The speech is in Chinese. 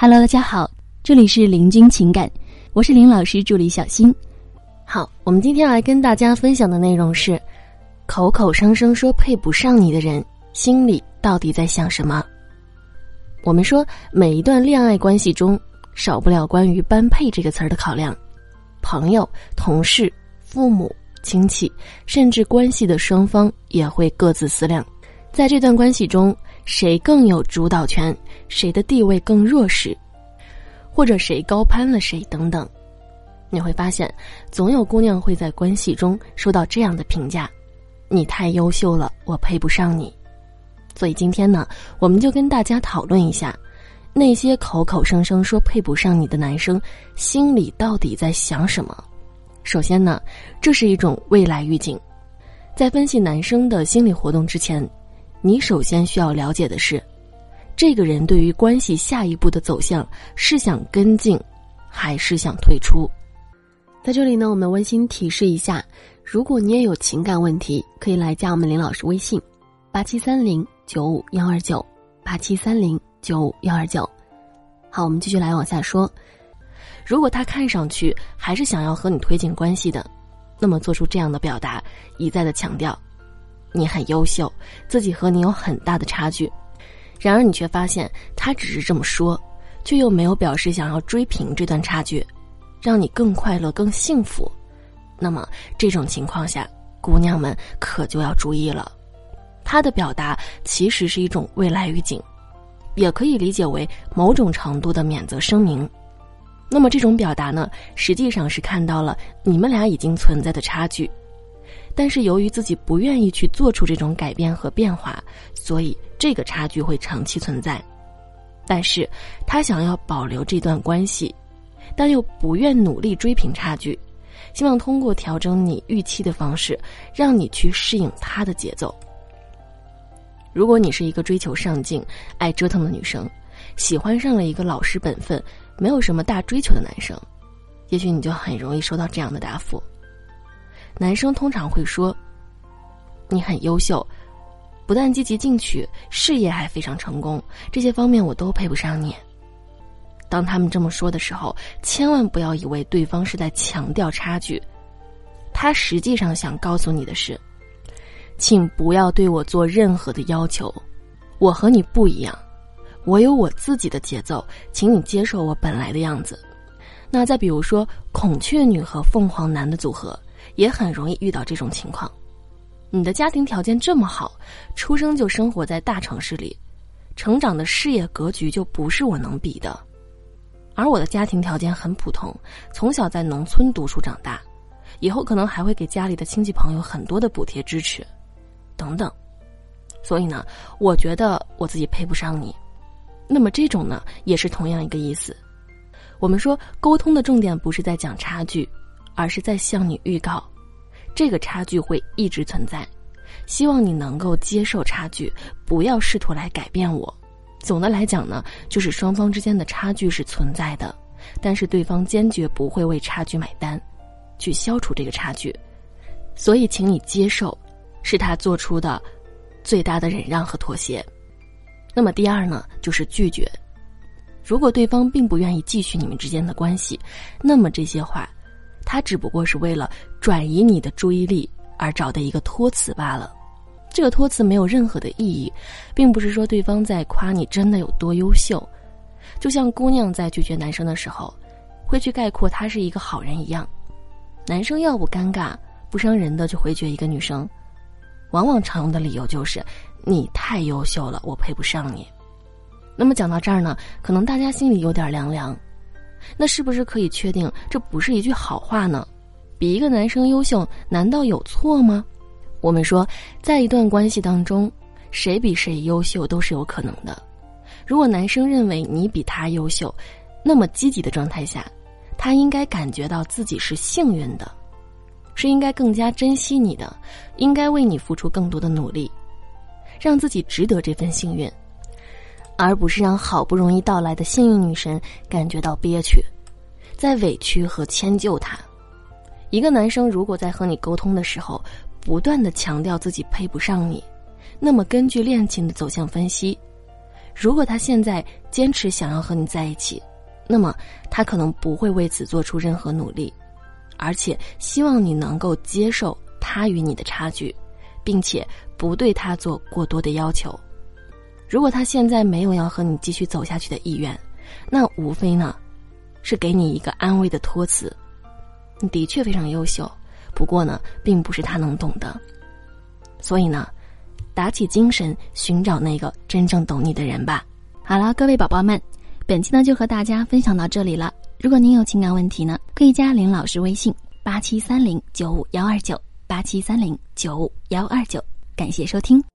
Hello，大家好，这里是林君情感，我是林老师助理小新。好，我们今天来跟大家分享的内容是：口口声声说配不上你的人，心里到底在想什么？我们说，每一段恋爱关系中，少不了关于“般配”这个词儿的考量。朋友、同事、父母、亲戚，甚至关系的双方也会各自思量，在这段关系中，谁更有主导权，谁的地位更弱势，或者谁高攀了谁等等。你会发现，总有姑娘会在关系中收到这样的评价：“你太优秀了，我配不上你。”所以今天呢，我们就跟大家讨论一下，那些口口声声说配不上你的男生，心里到底在想什么？首先呢，这是一种未来预警。在分析男生的心理活动之前，你首先需要了解的是，这个人对于关系下一步的走向是想跟进，还是想退出？在这里呢，我们温馨提示一下：如果你也有情感问题，可以来加我们林老师微信：八七三零九五幺二九八七三零九五幺二九。好，我们继续来往下说。如果他看上去还是想要和你推进关系的，那么做出这样的表达，一再的强调你很优秀，自己和你有很大的差距。然而你却发现他只是这么说，却又没有表示想要追平这段差距。让你更快乐、更幸福，那么这种情况下，姑娘们可就要注意了。他的表达其实是一种未来预警，也可以理解为某种程度的免责声明。那么这种表达呢，实际上是看到了你们俩已经存在的差距，但是由于自己不愿意去做出这种改变和变化，所以这个差距会长期存在。但是他想要保留这段关系。但又不愿努力追平差距，希望通过调整你预期的方式，让你去适应他的节奏。如果你是一个追求上进、爱折腾的女生，喜欢上了一个老实本分、没有什么大追求的男生，也许你就很容易收到这样的答复。男生通常会说：“你很优秀，不但积极进取，事业还非常成功，这些方面我都配不上你。”当他们这么说的时候，千万不要以为对方是在强调差距，他实际上想告诉你的是，请不要对我做任何的要求，我和你不一样，我有我自己的节奏，请你接受我本来的样子。那再比如说，孔雀女和凤凰男的组合，也很容易遇到这种情况。你的家庭条件这么好，出生就生活在大城市里，成长的事业格局就不是我能比的。而我的家庭条件很普通，从小在农村读书长大，以后可能还会给家里的亲戚朋友很多的补贴支持，等等。所以呢，我觉得我自己配不上你。那么这种呢，也是同样一个意思。我们说沟通的重点不是在讲差距，而是在向你预告，这个差距会一直存在，希望你能够接受差距，不要试图来改变我。总的来讲呢，就是双方之间的差距是存在的，但是对方坚决不会为差距买单，去消除这个差距，所以请你接受，是他做出的最大的忍让和妥协。那么第二呢，就是拒绝。如果对方并不愿意继续你们之间的关系，那么这些话，他只不过是为了转移你的注意力而找的一个托词罢了。这个托词没有任何的意义，并不是说对方在夸你真的有多优秀，就像姑娘在拒绝男生的时候，会去概括他是一个好人一样。男生要不尴尬不伤人的去回绝一个女生，往往常用的理由就是你太优秀了，我配不上你。那么讲到这儿呢，可能大家心里有点凉凉，那是不是可以确定这不是一句好话呢？比一个男生优秀，难道有错吗？我们说，在一段关系当中，谁比谁优秀都是有可能的。如果男生认为你比他优秀，那么积极的状态下，他应该感觉到自己是幸运的，是应该更加珍惜你的，应该为你付出更多的努力，让自己值得这份幸运，而不是让好不容易到来的幸运女神感觉到憋屈，在委屈和迁就他。一个男生如果在和你沟通的时候，不断的强调自己配不上你，那么根据恋情的走向分析，如果他现在坚持想要和你在一起，那么他可能不会为此做出任何努力，而且希望你能够接受他与你的差距，并且不对他做过多的要求。如果他现在没有要和你继续走下去的意愿，那无非呢，是给你一个安慰的托词。你的确非常优秀，不过呢，并不是他能懂的。所以呢，打起精神寻找那个真正懂你的人吧。好了，各位宝宝们，本期呢就和大家分享到这里了。如果您有情感问题呢，可以加林老师微信八七三零九五幺二九八七三零九五幺二九。感谢收听。